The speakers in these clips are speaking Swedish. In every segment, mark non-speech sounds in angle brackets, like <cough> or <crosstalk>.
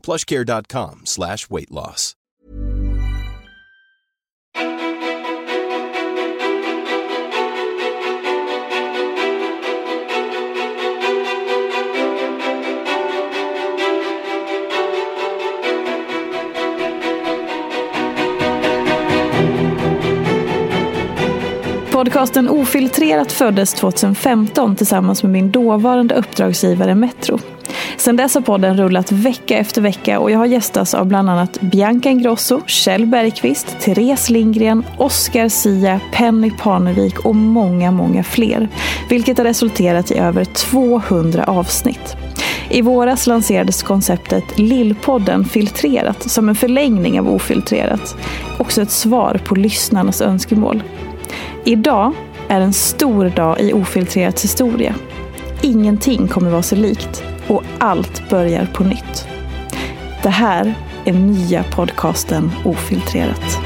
plushcare.com slash weight loss. Podcasten Ofiltrerat föddes 2015 tillsammans med min dåvarande uppdragsgivare Metro. Sedan dess har podden rullat vecka efter vecka och jag har gästats av bland annat Bianca Ingrosso, Kjell Bergqvist, Therese Lindgren, Oscar Sia, Penny Parnevik och många, många fler. Vilket har resulterat i över 200 avsnitt. I våras lanserades konceptet Lillpodden Filtrerat som en förlängning av Ofiltrerat. Också ett svar på lyssnarnas önskemål. Idag är en stor dag i Ofiltrerats historia. Ingenting kommer vara sig likt och allt börjar på nytt. Det här är nya podcasten Ofiltrerat.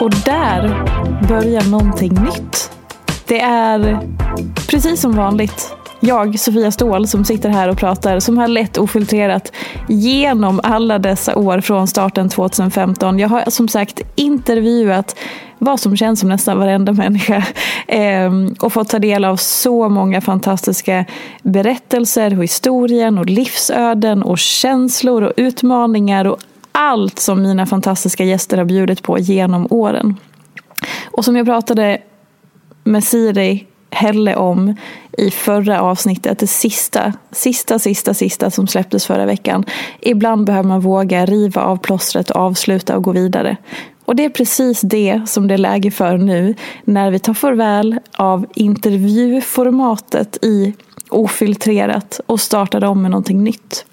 Och där börjar någonting nytt. Det är precis som vanligt jag, Sofia Ståhl, som sitter här och pratar, som har lett ofiltrerat genom alla dessa år från starten 2015. Jag har som sagt intervjuat vad som känns som nästan varenda människa ehm, och fått ta del av så många fantastiska berättelser och historien och livsöden och känslor och utmaningar och allt som mina fantastiska gäster har bjudit på genom åren. Och som jag pratade med Siri Helle om i förra avsnittet, det sista, sista, sista, sista som släpptes förra veckan. Ibland behöver man våga riva av plåstret och avsluta och gå vidare. Och det är precis det som det är läge för nu när vi tar farväl av intervjuformatet i Ofiltrerat och startar om med någonting nytt.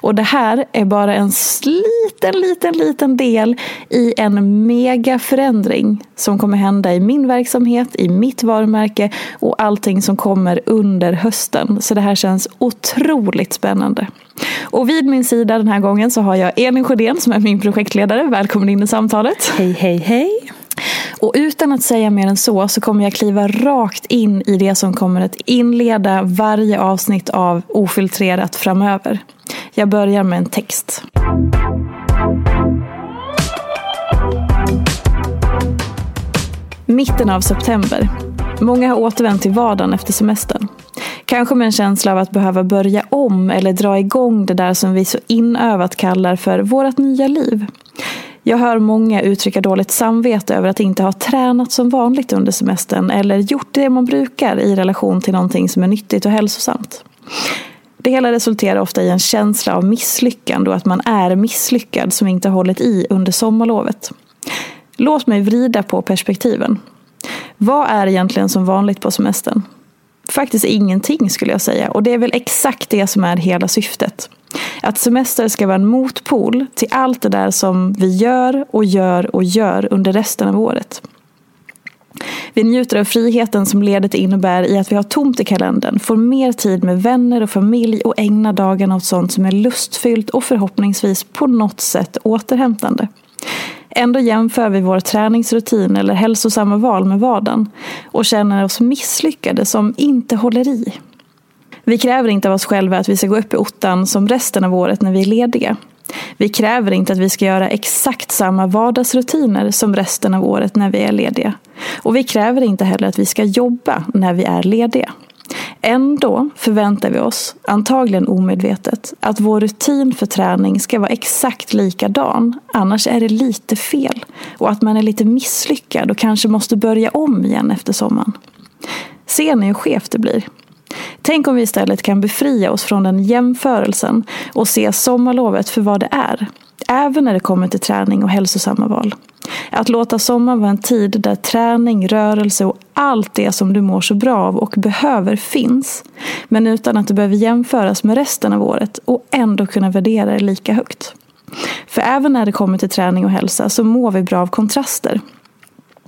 Och det här är bara en liten, liten, liten del i en mega förändring som kommer hända i min verksamhet, i mitt varumärke och allting som kommer under hösten. Så det här känns otroligt spännande. Och vid min sida den här gången så har jag Elin Sjödén som är min projektledare. Välkommen in i samtalet. Hej, hej, hej. Och utan att säga mer än så så kommer jag kliva rakt in i det som kommer att inleda varje avsnitt av Ofiltrerat framöver. Jag börjar med en text. Mitten av september. Många har återvänt till vardagen efter semestern. Kanske med en känsla av att behöva börja om eller dra igång det där som vi så inövat kallar för vårt nya liv. Jag hör många uttrycka dåligt samvete över att inte ha tränat som vanligt under semestern eller gjort det man brukar i relation till någonting som är nyttigt och hälsosamt. Det hela resulterar ofta i en känsla av misslyckande och att man är misslyckad som inte hållit i under sommarlovet. Låt mig vrida på perspektiven. Vad är egentligen som vanligt på semestern? Faktiskt ingenting skulle jag säga och det är väl exakt det som är hela syftet. Att semester ska vara en motpol till allt det där som vi gör och gör och gör under resten av året. Vi njuter av friheten som ledet innebär i att vi har tomt i kalendern, får mer tid med vänner och familj och ägnar dagarna åt sånt som är lustfyllt och förhoppningsvis på något sätt återhämtande. Ändå jämför vi vår träningsrutin eller hälsosamma val med vardagen och känner oss misslyckade som inte håller i. Vi kräver inte av oss själva att vi ska gå upp i ottan som resten av året när vi är lediga. Vi kräver inte att vi ska göra exakt samma vardagsrutiner som resten av året när vi är lediga. Och vi kräver inte heller att vi ska jobba när vi är lediga. Ändå förväntar vi oss, antagligen omedvetet, att vår rutin för träning ska vara exakt likadan. Annars är det lite fel. Och att man är lite misslyckad och kanske måste börja om igen efter sommaren. Ser ni hur skevt det blir? Tänk om vi istället kan befria oss från den jämförelsen och se sommarlovet för vad det är. Även när det kommer till träning och hälsosamma val. Att låta sommaren vara en tid där träning, rörelse och allt det som du mår så bra av och behöver finns. Men utan att det behöver jämföras med resten av året och ändå kunna värdera det lika högt. För även när det kommer till träning och hälsa så mår vi bra av kontraster.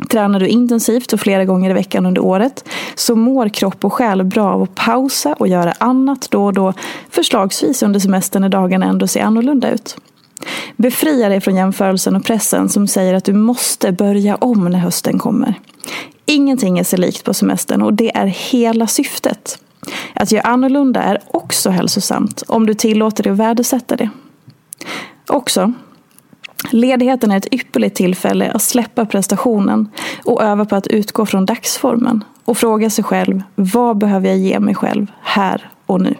Tränar du intensivt och flera gånger i veckan under året så mår kropp och själ bra av att pausa och göra annat då och då, förslagsvis under semestern när dagarna ändå ser annorlunda ut. Befria dig från jämförelsen och pressen som säger att du måste börja om när hösten kommer. Ingenting är sig likt på semestern och det är hela syftet. Att göra annorlunda är också hälsosamt om du tillåter dig att värdesätta det. Också Ledigheten är ett ypperligt tillfälle att släppa prestationen och öva på att utgå från dagsformen och fråga sig själv vad behöver jag ge mig själv här och nu.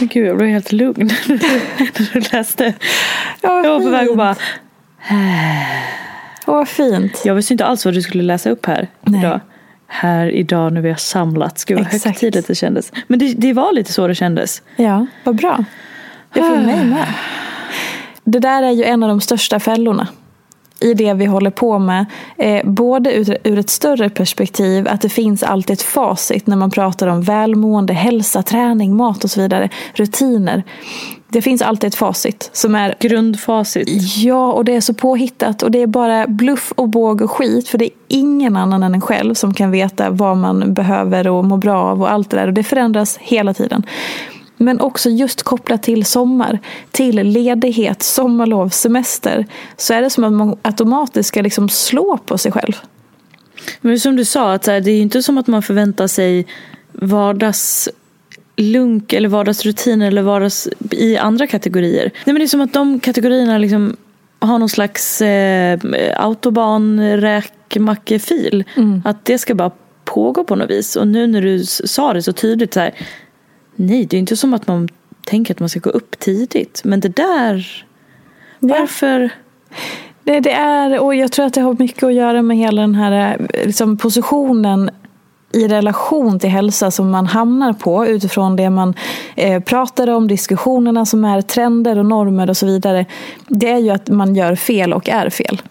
Gud, jag blev helt lugn <laughs> när du läste. Ja, Jag var på väg att bara... Vad fint. Jag visste inte alls vad du skulle läsa upp här Nej. idag. Här idag när vi har samlats. Gud vad Exakt. högtidligt det kändes. Men det, det var lite så det kändes. Ja, vad bra. Det mig med. <sighs> Det där är ju en av de största fällorna i det vi håller på med. Eh, både ur, ur ett större perspektiv, att det finns alltid ett facit när man pratar om välmående, hälsa, träning, mat och så vidare. Rutiner. Det finns alltid ett facit som är Grundfacit. Ja, och det är så påhittat och det är bara bluff och båg och skit för det är ingen annan än en själv som kan veta vad man behöver och må bra av och allt det där och det förändras hela tiden. Men också just kopplat till sommar, till ledighet, sommarlov, semester så är det som att man automatiskt ska liksom slå på sig själv. Men som du sa, att det är ju inte som att man förväntar sig vardagslunk eller vardagsrutiner eller vardags i andra kategorier. Nej, men det är som att de kategorierna liksom har någon slags eh, autobanräkmackefil. Mm. Att det ska bara pågå på något vis. Och nu när du sa det så tydligt så här. Nej, det är inte som att man tänker att man ska gå upp tidigt. Men det där, varför? Det, det är, och jag tror att det har mycket att göra med hela den här eh, liksom, positionen i relation till hälsa som man hamnar på utifrån det man eh, pratar om, diskussionerna som är trender och normer och så vidare. Det är ju att man gör fel och är fel.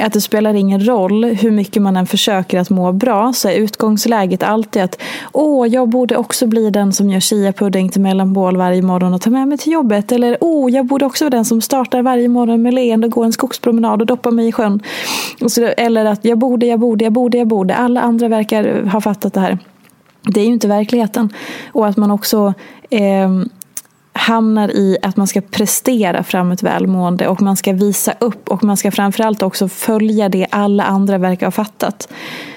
Att det spelar ingen roll hur mycket man än försöker att må bra så är utgångsläget alltid att åh, jag borde också bli den som gör chiapudding till mellanmål varje morgon och tar med mig till jobbet. Eller åh, jag borde också vara den som startar varje morgon med leende och går en skogspromenad och doppar mig i sjön. Och så, eller att jag borde, jag borde, jag borde, jag borde. Alla andra verkar ha fattat det här. Det är ju inte verkligheten. Och att man också eh, hamnar i att man ska prestera fram ett välmående och man ska visa upp och man ska framförallt också följa det alla andra verkar ha fattat.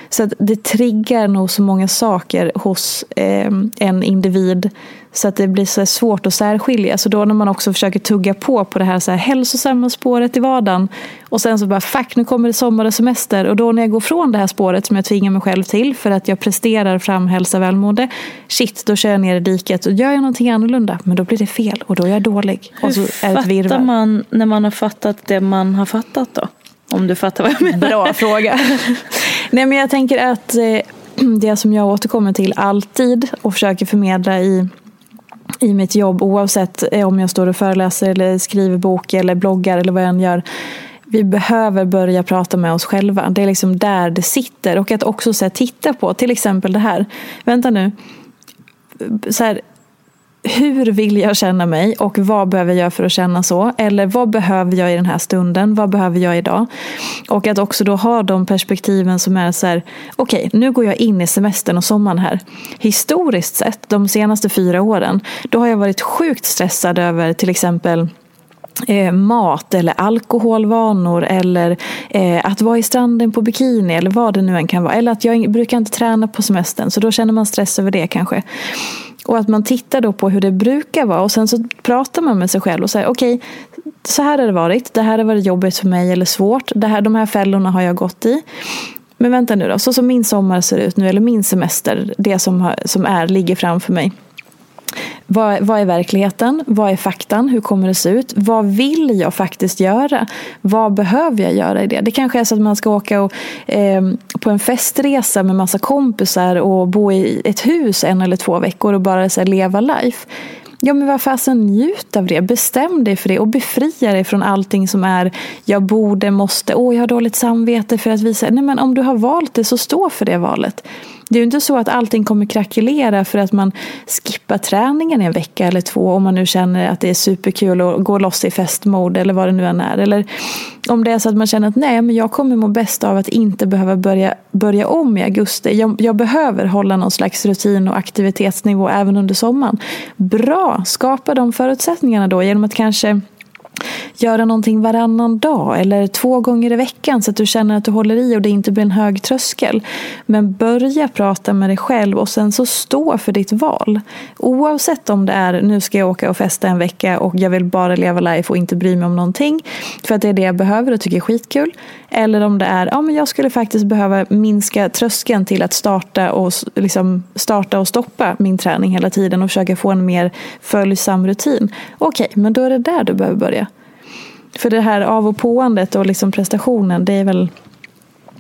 Så att det triggar nog så många saker hos eh, en individ. Så att det blir så svårt att särskilja. Så då när man också försöker tugga på på det här, så här hälsosamma spåret i vardagen. Och sen så bara fuck nu kommer det sommar och semester och då när jag går från det här spåret som jag tvingar mig själv till för att jag presterar fram hälsa välmående shit då kör jag ner i diket. Och gör jag någonting annorlunda men då blir det fel. Och då är jag dålig. Och så är det ett fattar man när man har fattat det man har fattat då? Om du fattar vad jag menar. Bra fråga. <laughs> Nej, men jag tänker att eh, det som jag återkommer till alltid och försöker förmedla i, i mitt jobb oavsett eh, om jag står och föreläser eller skriver bok eller bloggar eller vad jag än gör. Vi behöver börja prata med oss själva. Det är liksom där det sitter. Och att också så här, titta på till exempel det här. Vänta nu. Så här, hur vill jag känna mig och vad behöver jag för att känna så? Eller vad behöver jag i den här stunden? Vad behöver jag idag? Och att också då ha de perspektiven som är så här, okej, okay, nu går jag in i semestern och sommaren här. Historiskt sett, de senaste fyra åren, då har jag varit sjukt stressad över till exempel Eh, mat eller alkoholvanor eller eh, att vara i stranden på bikini eller vad det nu än kan vara. Eller att jag brukar inte träna på semestern så då känner man stress över det kanske. Och att man tittar då på hur det brukar vara och sen så pratar man med sig själv och säger okej, okay, så här har det varit, det här har varit jobbigt för mig eller svårt, det här, de här fällorna har jag gått i. Men vänta nu då, så som min sommar ser ut nu, eller min semester, det som, har, som är, ligger framför mig. Vad, vad, är verkligheten? Vad är faktan? Hur kommer det se ut? Vad vill jag faktiskt göra? Vad behöver jag göra i det? Det kanske är så att man ska åka och, eh, på en festresa med massa kompisar och bo i ett hus en eller två veckor och bara så här, leva life. Ja men vad fasen njut av det. Bestäm dig för det och befria dig från allting som är jag borde, måste, åh jag har dåligt samvete för att visa. Nej men om du har valt det så stå för det valet. Det är ju inte så att allting kommer krackelera för att man skippar träningen en vecka eller två om man nu känner att det är superkul att gå loss i festmode eller vad det nu än är. Eller om det är så att man känner att nej, men jag kommer må bäst av att inte behöva börja, börja om i augusti. Jag, jag behöver hålla någon slags rutin och aktivitetsnivå även under sommaren. Bra, skapa de förutsättningarna då genom att kanske göra någonting varannan dag eller två gånger i veckan så att du känner att du håller i och det inte blir en hög tröskel. Men börja prata med dig själv och sen så stå för ditt val. Oavsett om det är nu ska jag åka och festa en vecka och jag vill bara leva life och inte bry mig om någonting för att det är det jag behöver och tycker är skitkul. Eller om det är ja, men jag skulle faktiskt behöva minska tröskeln till att starta och, liksom, starta och stoppa min träning hela tiden och försöka få en mer följsam rutin. Okej, men då är det där du behöver börja. För det här av och påandet och liksom prestationen, det är väl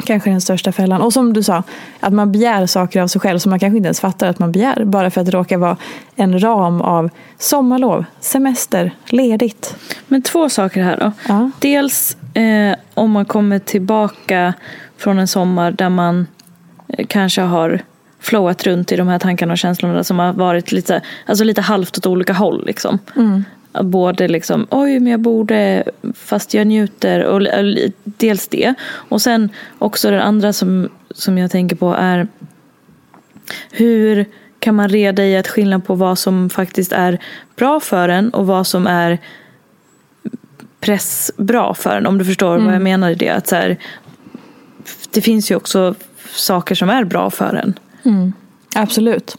kanske den största fällan. Och som du sa, att man begär saker av sig själv som man kanske inte ens fattar att man begär. Bara för att det råkar vara en ram av sommarlov, semester, ledigt. Men två saker här då. Ja. Dels eh, om man kommer tillbaka från en sommar där man eh, kanske har flowat runt i de här tankarna och känslorna som har varit lite, alltså lite halvt åt olika håll. Liksom. Mm. Både liksom, oj men jag borde, fast jag njuter. Och, dels det. Och sen också det andra som, som jag tänker på är hur kan man reda i att skilja på vad som faktiskt är bra för en och vad som är pressbra för en. Om du förstår mm. vad jag menar i det. Att så här, det finns ju också saker som är bra för en. Mm. Absolut.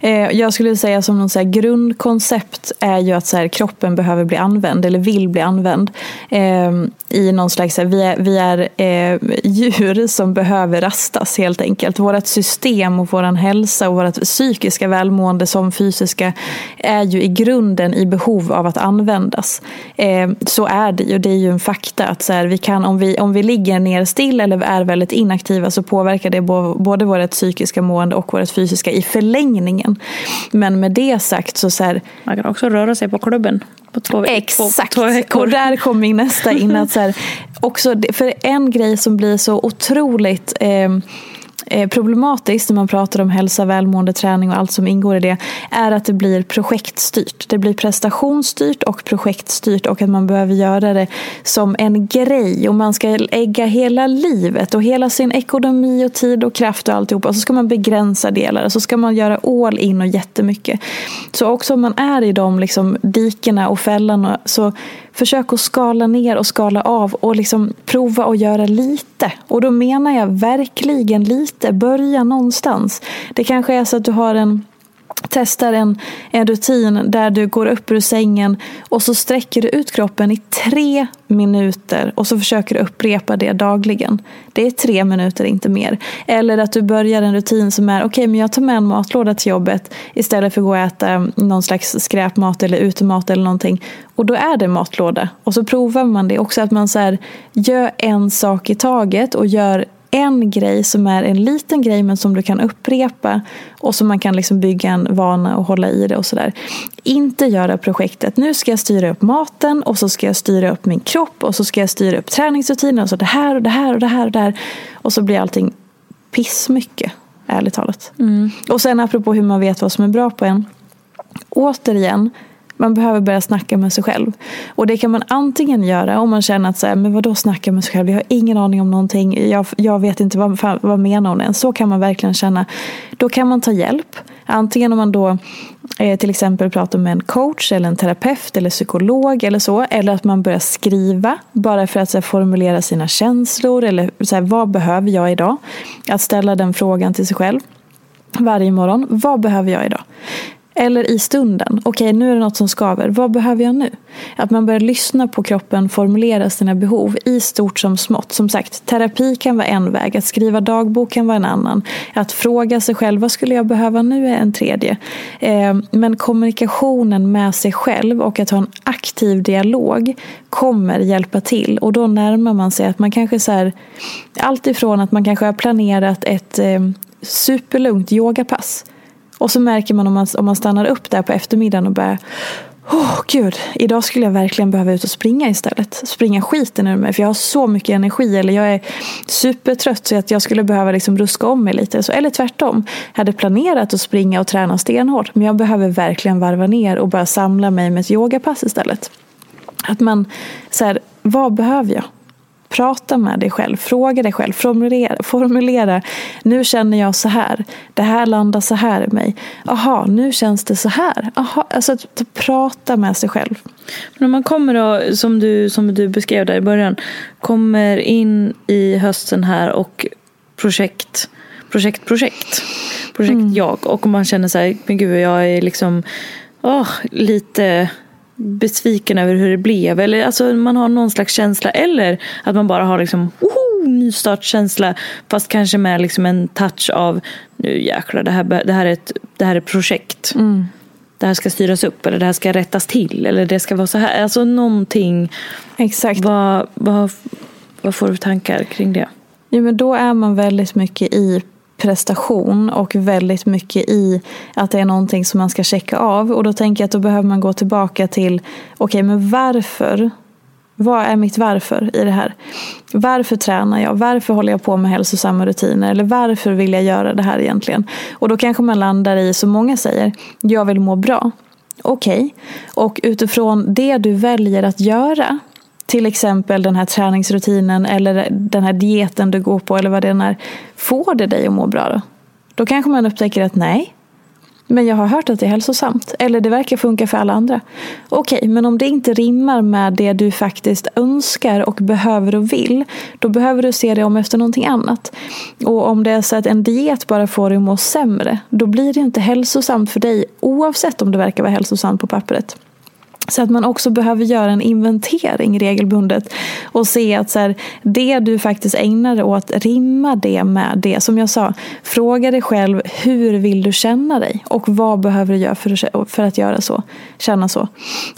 Eh, jag skulle säga som någon så grundkoncept är ju att så här, kroppen behöver bli använd eller vill bli använd. Eh, I någon slags, vi är, vi är eh, djur som behöver rastas helt enkelt. Vårt system och vår hälsa och vårt psykiska välmående som fysiska är ju i grunden i behov av att användas. Ehm, så är det ju. Det är ju en fakta att så här, vi kan, om, vi, om vi ligger ner still eller är väldigt inaktiva så påverkar det både vårt psykiska mående och vårt fysiska i förlängningen. Men med det sagt så, så här, Man kan också röra sig på klubben på två, Exakt, på två och där kommer min nästa in. Att så här, <laughs> också, för en grej som blir så otroligt Eh, Eh, problematiskt när man pratar om hälsa, välmående, träning och allt som ingår i det är att det blir projektstyrt. Det blir prestationsstyrt och projektstyrt och att man behöver göra det som en grej och man ska ägga hela livet och hela sin ekonomi och tid och kraft och alltihopa och så ska man begränsa delar och så ska man göra all in och jättemycket. Så också om man är i de liksom dikena och fällorna så försök att skala ner och skala av och liksom prova att göra lite. Och då menar jag verkligen lite. Börja någonstans. Det kanske är så att du har en testar en, en rutin där du går upp ur sängen och så sträcker du ut kroppen i tre minuter och så försöker du upprepa det dagligen. Det är tre minuter, inte mer. Eller att du börjar en rutin som är okej, okay, men jag tar med en matlåda till jobbet istället för att gå och äta någon slags skräpmat eller utemat eller någonting. Och då är det matlåda. Och så provar man det också, att man så här, gör en sak i taget och gör en grej som är en liten grej men som du kan upprepa och som man kan liksom bygga en vana och hålla i det och sådär. Inte göra projektet, nu ska jag styra upp maten och så ska jag styra upp min kropp och så ska jag styra upp träningsrutiner och så det här och det här och det här och det här. Och så blir allting pissmycket, ärligt talat. Mm. Och sen apropå hur man vet vad som är bra på en återigen, man behöver börja snacka med sig själv. Och det kan man antingen göra om man känner att så här, men vadå snacka med sig själv? Jag har ingen aning om någonting. Jag, jag vet inte vad, vad menar hon ens. Så kan man verkligen känna. Då kan man ta hjälp. Antingen om man då eh, till exempel pratar med en coach eller en terapeut eller psykolog eller så. Eller att man börjar skriva bara för att här, formulera sina känslor. Eller så här, vad behöver jag idag? Att ställa den frågan till sig själv varje morgon. Vad behöver jag idag? Eller i stunden. Okej, okay, nu är det något som skaver. Vad behöver jag nu? Att man börjar lyssna på kroppen, formulera sina behov i stort som smått. Som sagt, terapi kan vara en väg. Att skriva dagbok kan vara en annan. Att fråga sig själv, vad skulle jag behöva nu är en tredje. Eh, men kommunikationen med sig själv och att ha en aktiv dialog kommer hjälpa till. Och då närmar man sig att man kanske så här, allt ifrån att man kanske har planerat ett eh, superlugnt yogapass och så märker man om man, om man stannar upp där på eftermiddagen och börjar Åh oh, gud, idag skulle jag verkligen behöva ut och springa istället. Springa skiten ur mig för jag har så mycket energi eller jag är supertrött så att jag skulle behöva liksom ruska om mig lite. Så, eller tvärtom, jag hade planerat att springa och träna stenhårt men jag behöver verkligen varva ner och börja samla mig med ett yogapass istället. Att man, så här, vad behöver jag? Prata med dig själv, fråga dig själv, formulera, formulera. Nu känner jag så här. Det här landar så här i mig. Aha, nu känns det så här. Aha, alltså att prata med sig själv. Men om man kommer då, som du, som du beskrev där i början, kommer in i hösten här och projekt, projekt, projekt, projekt mm. jag och man känner så här, men gud jag är liksom oh, lite besviken över hur det blev. Eller alltså man har någon slags känsla. Eller att man bara har liksom woho, nystartskänsla. Fast kanske med liksom en touch av nu jäklar det här, det här är ett det här är projekt. Mm. Det här ska styras upp eller det här ska rättas till. Eller det ska vara så här. Alltså någonting. Exakt. Vad, vad, vad får du tankar kring det? Ja, men då är man väldigt mycket i prestation och väldigt mycket i att det är någonting som man ska checka av. Och då tänker jag att då behöver man gå tillbaka till, okej okay, men varför? Vad är mitt varför i det här? Varför tränar jag? Varför håller jag på med hälsosamma rutiner? Eller varför vill jag göra det här egentligen? Och då kanske man landar i, som många säger, jag vill må bra. Okej, okay. och utifrån det du väljer att göra till exempel den här träningsrutinen eller den här dieten du går på eller vad det än är. Får det dig att må bra då? Då kanske man upptäcker att nej, men jag har hört att det är hälsosamt. Eller det verkar funka för alla andra. Okej, okay, men om det inte rimmar med det du faktiskt önskar och behöver och vill. Då behöver du se dig om efter någonting annat. Och om det är så att en diet bara får dig att må sämre. Då blir det inte hälsosamt för dig oavsett om det verkar vara hälsosamt på pappret. Så att man också behöver göra en inventering regelbundet och se att så här, det du faktiskt ägnar dig åt, rimma det med det. Som jag sa, fråga dig själv hur vill du känna dig och vad behöver du göra för att, för att göra så, känna så.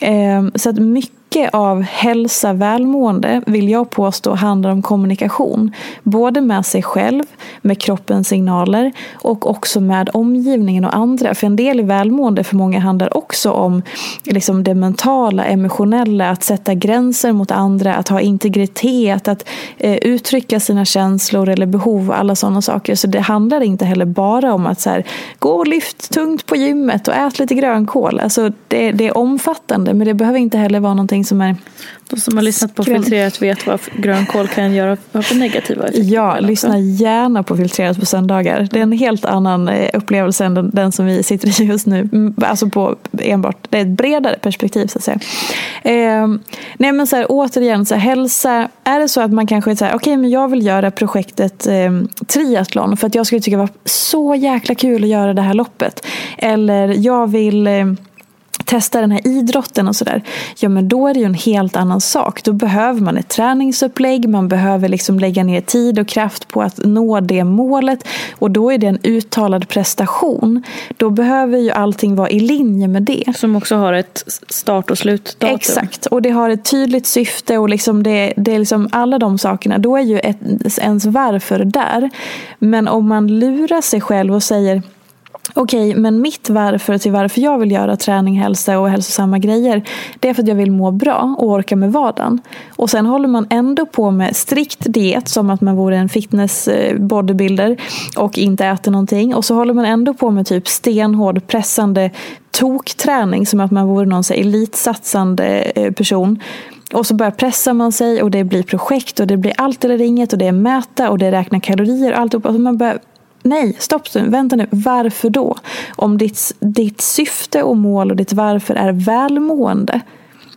Eh, så att mycket mycket av hälsa, välmående vill jag påstå handlar om kommunikation. Både med sig själv, med kroppens signaler och också med omgivningen och andra. För en del i välmående för många handlar också om liksom det mentala, emotionella, att sätta gränser mot andra, att ha integritet, att eh, uttrycka sina känslor eller behov och alla sådana saker. Så det handlar inte heller bara om att så här, gå och lyft tungt på gymmet och ät lite grönkål. Alltså det, det är omfattande men det behöver inte heller vara någonting någonting som är de som har lyssnat på filtrerat vet vad grönkål kan göra för negativa effekter. Ja, lyssna gärna på filtrerat på söndagar. Det är en helt annan eh, upplevelse än den som vi sitter i just nu. Mm, alltså på enbart, det är ett bredare perspektiv så att säga. Eh, nej men så här, återigen, så här, hälsa. Är det så att man kanske säger okej okay, men jag vill göra projektet eh, triathlon för att jag skulle tycka det var så jäkla kul att göra det här loppet. Eller jag vill eh, testa den här idrotten och sådär. Ja men då är det ju en helt annan sak. Då behöver man ett träningsupplägg, man behöver liksom lägga ner tid och kraft på att nå det målet. Och då är det en uttalad prestation. Då behöver ju allting vara i linje med det. Som också har ett start och slutdatum. Exakt, och det har ett tydligt syfte och liksom det, det är liksom alla de sakerna. Då är ju ett, ens varför där. Men om man lurar sig själv och säger Okej, okay, men mitt varför till varför jag vill göra träning, hälsa och hälsosamma grejer det är för att jag vill må bra och orka med vardagen. Och sen håller man ändå på med strikt diet som att man vore en fitness eh, bodybuilder och inte äter någonting. Och så håller man ändå på med typ stenhård pressande tokträning som att man vore någon så elitsatsande eh, person. Och så börjar pressar man sig och det blir projekt och det blir allt eller inget och det är mäta och det är räkna kalorier och alltihopa. Alltså man börjar Nej, stopp nu, vänta nu, varför då? Om ditt, ditt syfte och mål och ditt varför är välmående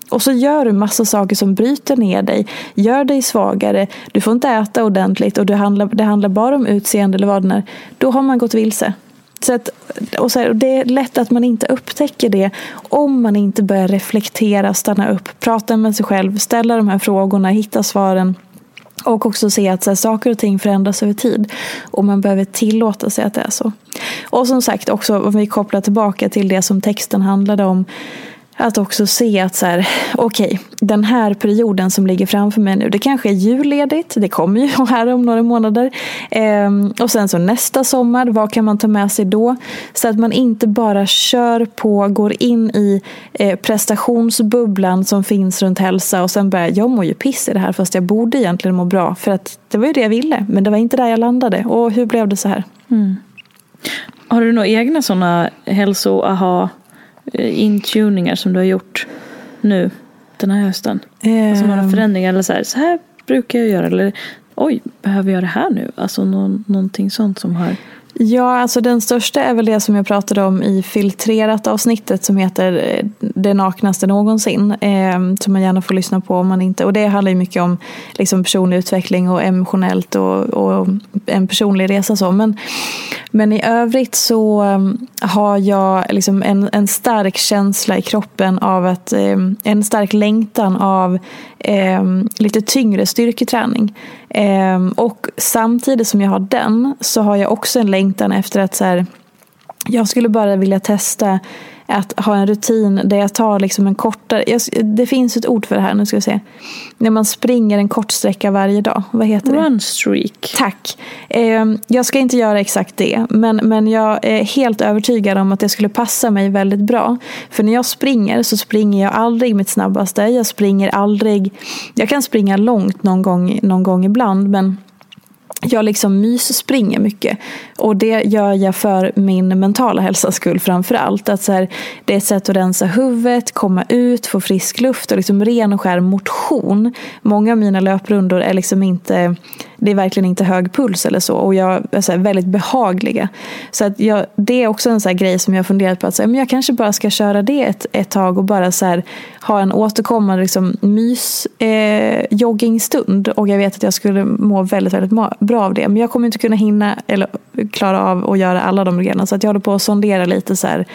och så gör du massa saker som bryter ner dig, gör dig svagare, du får inte äta ordentligt och det handlar, det handlar bara om utseende eller vad det är. Då har man gått vilse. Så att, och så här, och det är lätt att man inte upptäcker det om man inte börjar reflektera, stanna upp, prata med sig själv, ställa de här frågorna, hitta svaren. Och också se att så här, saker och ting förändras över tid. Och man behöver tillåta sig att det är så. Och som sagt, också om vi kopplar tillbaka till det som texten handlade om. Att också se att så här, okej, okay, den här perioden som ligger framför mig nu, det kanske är julledigt, det kommer ju <laughs> här om några månader. Ehm, och sen så nästa sommar, vad kan man ta med sig då? Så att man inte bara kör på, går in i eh, prestationsbubblan som finns runt hälsa och sen börjar, jag mår ju piss i det här fast jag borde egentligen må bra för att det var ju det jag ville, men det var inte där jag landade. Och hur blev det så här? Mm. Har du några egna sådana hälso-aha intuningar som du har gjort nu den här hösten? Um, alltså några ehm. förändringar eller så här, så här brukar jag göra eller oj, behöver jag det här nu? Alltså någon, någonting sånt som har Ja, alltså den största är väl det som jag pratade om i filtrerat avsnittet som heter eh, Det naknaste någonsin. Eh, som man gärna får lyssna på om man inte... Och det handlar ju mycket om liksom, personlig utveckling och emotionellt och, och en personlig resa. Så. Men, men i övrigt så eh, har jag liksom en, en stark känsla i kroppen av att eh, en stark längtan av eh, lite tyngre styrketräning. Ehm, och samtidigt som jag har den så har jag också en längtan efter att så här, jag skulle bara vilja testa att ha en rutin där jag tar liksom en kortare, jag, det finns ett ord för det här, nu ska vi se. När man springer en kort sträcka varje dag, vad heter det? Runstreak. Tack. Eh, jag ska inte göra exakt det, men, men jag är helt övertygad om att det skulle passa mig väldigt bra. För när jag springer så springer jag aldrig mitt snabbaste, jag springer aldrig, jag kan springa långt någon gång, någon gång ibland, men jag liksom mysspringer mycket. Och det gör jag för min mentala hälsas skull framför allt. Att så här, det är ett sätt att rensa huvudet, komma ut, få frisk luft och liksom ren och skär motion. Många av mina löprundor är liksom inte det är verkligen inte hög puls eller så. Och jag är så väldigt behagliga. Så att jag, det är också en så grej som jag har funderat på. Att så men jag kanske bara ska köra det ett, ett tag och bara så här, ha en återkommande liksom, mys eh, joggingstund. Och jag vet att jag skulle må väldigt, väldigt bra av det. Men jag kommer inte kunna hinna eller klara av att göra alla de grejerna. Så att jag håller på att sondera lite så här,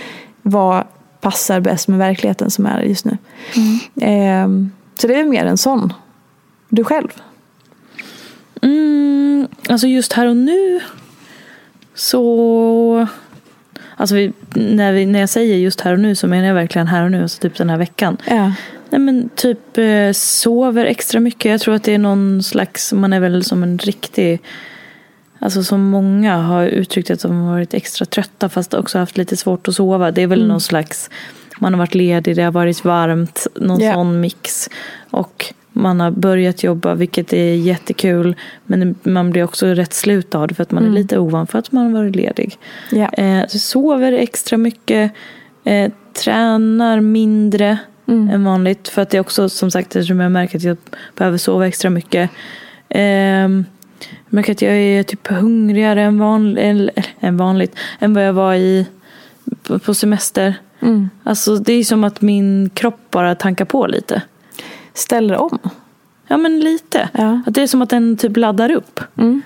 vad passar bäst med verkligheten som är just nu. Mm. Eh, så det är mer en sån. Du själv? Mm, alltså just här och nu så... Alltså vi, när, vi, när jag säger just här och nu så menar jag verkligen här och nu, alltså typ den här veckan. Ja. Nej men typ eh, sover extra mycket. Jag tror att det är någon slags, man är väl som en riktig Alltså som många har uttryckt att de har varit extra trötta fast också haft lite svårt att sova. Det är väl mm. någon slags, man har varit ledig, det har varit varmt, någon yeah. sån mix. Och man har börjat jobba, vilket är jättekul. Men man blir också rätt slut av det för att man mm. är lite ovan för att man har varit ledig. Yeah. Eh, sover extra mycket, eh, tränar mindre mm. än vanligt. För att det är också som sagt, eftersom jag märker att jag behöver sova extra mycket. Eh, jag märker att jag är typ hungrigare än, eller, än vanligt. Än vad jag var i på semester. Mm. Alltså det är som att min kropp bara tankar på lite ställer om. Ja men lite. Ja. Att det är som att den typ laddar upp. Mm.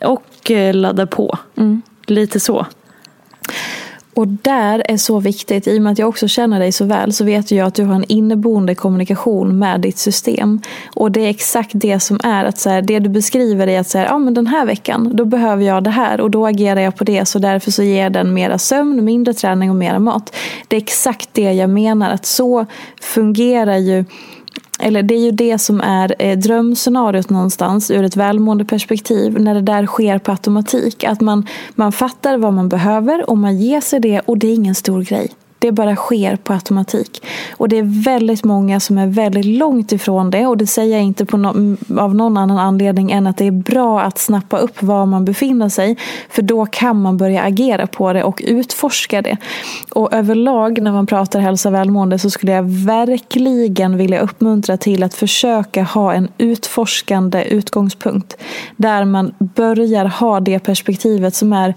Och eh, laddar på. Mm. Lite så. Och där är så viktigt, i och med att jag också känner dig så väl, så vet jag att du har en inneboende kommunikation med ditt system. Och det är exakt det som är, att så här, det du beskriver är att så här, ah, men den här veckan, då behöver jag det här och då agerar jag på det, så därför så ger den mera sömn, mindre träning och mera mat. Det är exakt det jag menar, att så fungerar ju eller det är ju det som är eh, drömscenariot någonstans ur ett välmående perspektiv när det där sker på automatik. Att man, man fattar vad man behöver och man ger sig det och det är ingen stor grej. Det bara sker på automatik. Och det är väldigt många som är väldigt långt ifrån det. Och det säger jag inte på no av någon annan anledning än att det är bra att snappa upp var man befinner sig. För då kan man börja agera på det och utforska det. Och överlag när man pratar hälsa och välmående så skulle jag verkligen vilja uppmuntra till att försöka ha en utforskande utgångspunkt. Där man börjar ha det perspektivet som är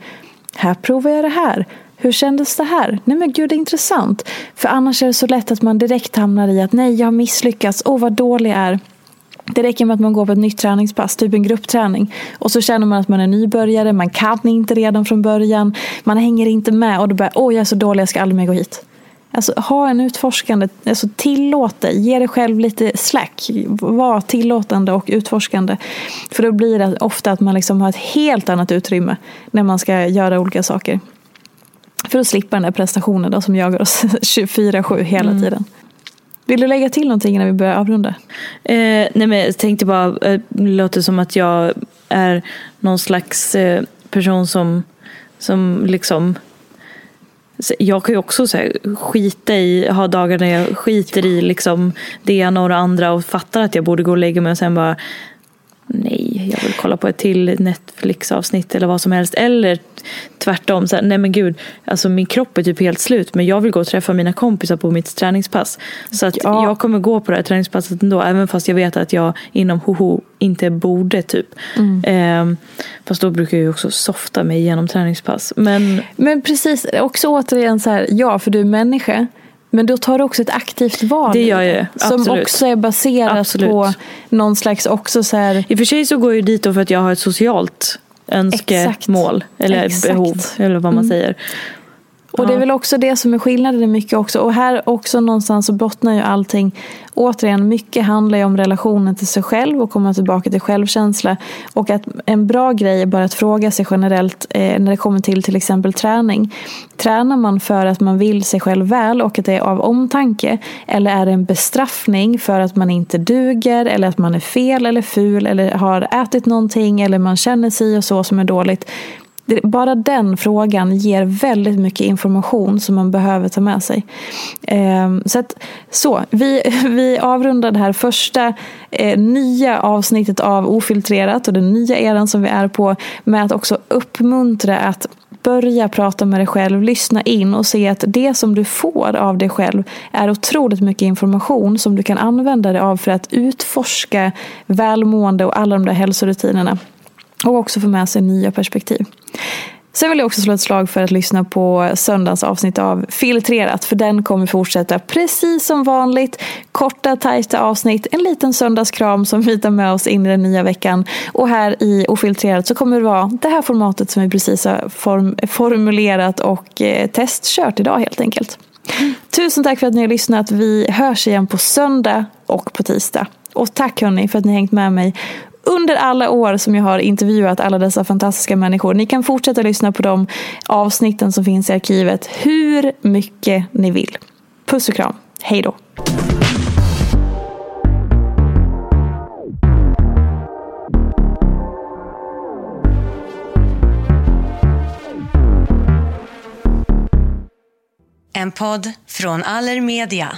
här provar jag det här. Hur kändes det här? Nej men gud, det är intressant. För annars är det så lätt att man direkt hamnar i att nej, jag har misslyckats. Åh, vad dålig jag är. Det räcker med att man går på ett nytt träningspass, typ en gruppträning. Och så känner man att man är nybörjare, man kan inte redan från början. Man hänger inte med och då börjar åh jag är så dålig, jag ska aldrig mer gå hit. Alltså ha en utforskande, alltså tillåt dig, ge dig själv lite slack. Var tillåtande och utforskande. För då blir det ofta att man liksom har ett helt annat utrymme när man ska göra olika saker. För att slippa den där prestationen då, som jagar oss <laughs> 24-7 hela mm. tiden. Vill du lägga till någonting innan vi börjar avrunda? Eh, nej men jag tänkte bara, eh, det låter som att jag är någon slags eh, person som, som liksom jag kan ju också så här, skita i, ha dagar när jag skiter i liksom det ena och det andra och fattar att jag borde gå och lägga mig och sen bara nej, jag vill kolla på ett till Netflix-avsnitt eller vad som helst. Eller tvärtom, så här, nej men gud, alltså min kropp är typ helt slut men jag vill gå och träffa mina kompisar på mitt träningspass. Så att ja. jag kommer gå på det här träningspasset ändå, även fast jag vet att jag inom hoho inte borde typ. Mm. Eh, fast då brukar jag ju också softa mig igenom träningspass. Men, men precis, också återigen så här, ja för du är människa. Men då tar du också ett aktivt val. Det gör jag Som också är baserat Absolut. på någon slags också så här... I och för sig så går jag dit för att jag har ett socialt önskemål. Eller Exakt. behov. Eller vad man mm. säger. Och det är väl också det som är skillnaden mycket också. Och här också någonstans så bottnar ju allting. Återigen, mycket handlar ju om relationen till sig själv och komma tillbaka till självkänsla. Och att en bra grej är bara att fråga sig generellt eh, när det kommer till till exempel träning. Tränar man för att man vill sig själv väl och att det är av omtanke? Eller är det en bestraffning för att man inte duger eller att man är fel eller ful eller har ätit någonting eller man känner sig och så som är dåligt? Bara den frågan ger väldigt mycket information som man behöver ta med sig. Ehm, så, att, så vi, <laughs> vi avrundar det här första eh, nya avsnittet av Ofiltrerat och den nya eran som vi är på med att också uppmuntra att börja prata med dig själv, lyssna in och se att det som du får av dig själv är otroligt mycket information som du kan använda dig av för att utforska välmående och alla de där hälsorutinerna. Och också få med sig nya perspektiv. Sen vill jag också slå ett slag för att lyssna på söndagens avsnitt av Filtrerat. För den kommer fortsätta precis som vanligt. Korta, tajta avsnitt. En liten söndagskram som vi tar med oss in i den nya veckan. Och här i Ofiltrerat så kommer det vara det här formatet som vi precis har form formulerat och eh, testkört idag helt enkelt. Tusen tack för att ni har lyssnat. Vi hörs igen på söndag och på tisdag. Och tack hörni för att ni har hängt med mig under alla år som jag har intervjuat alla dessa fantastiska människor. Ni kan fortsätta lyssna på de avsnitten som finns i arkivet hur mycket ni vill. Puss och kram. Hej då. En podd från Allermedia.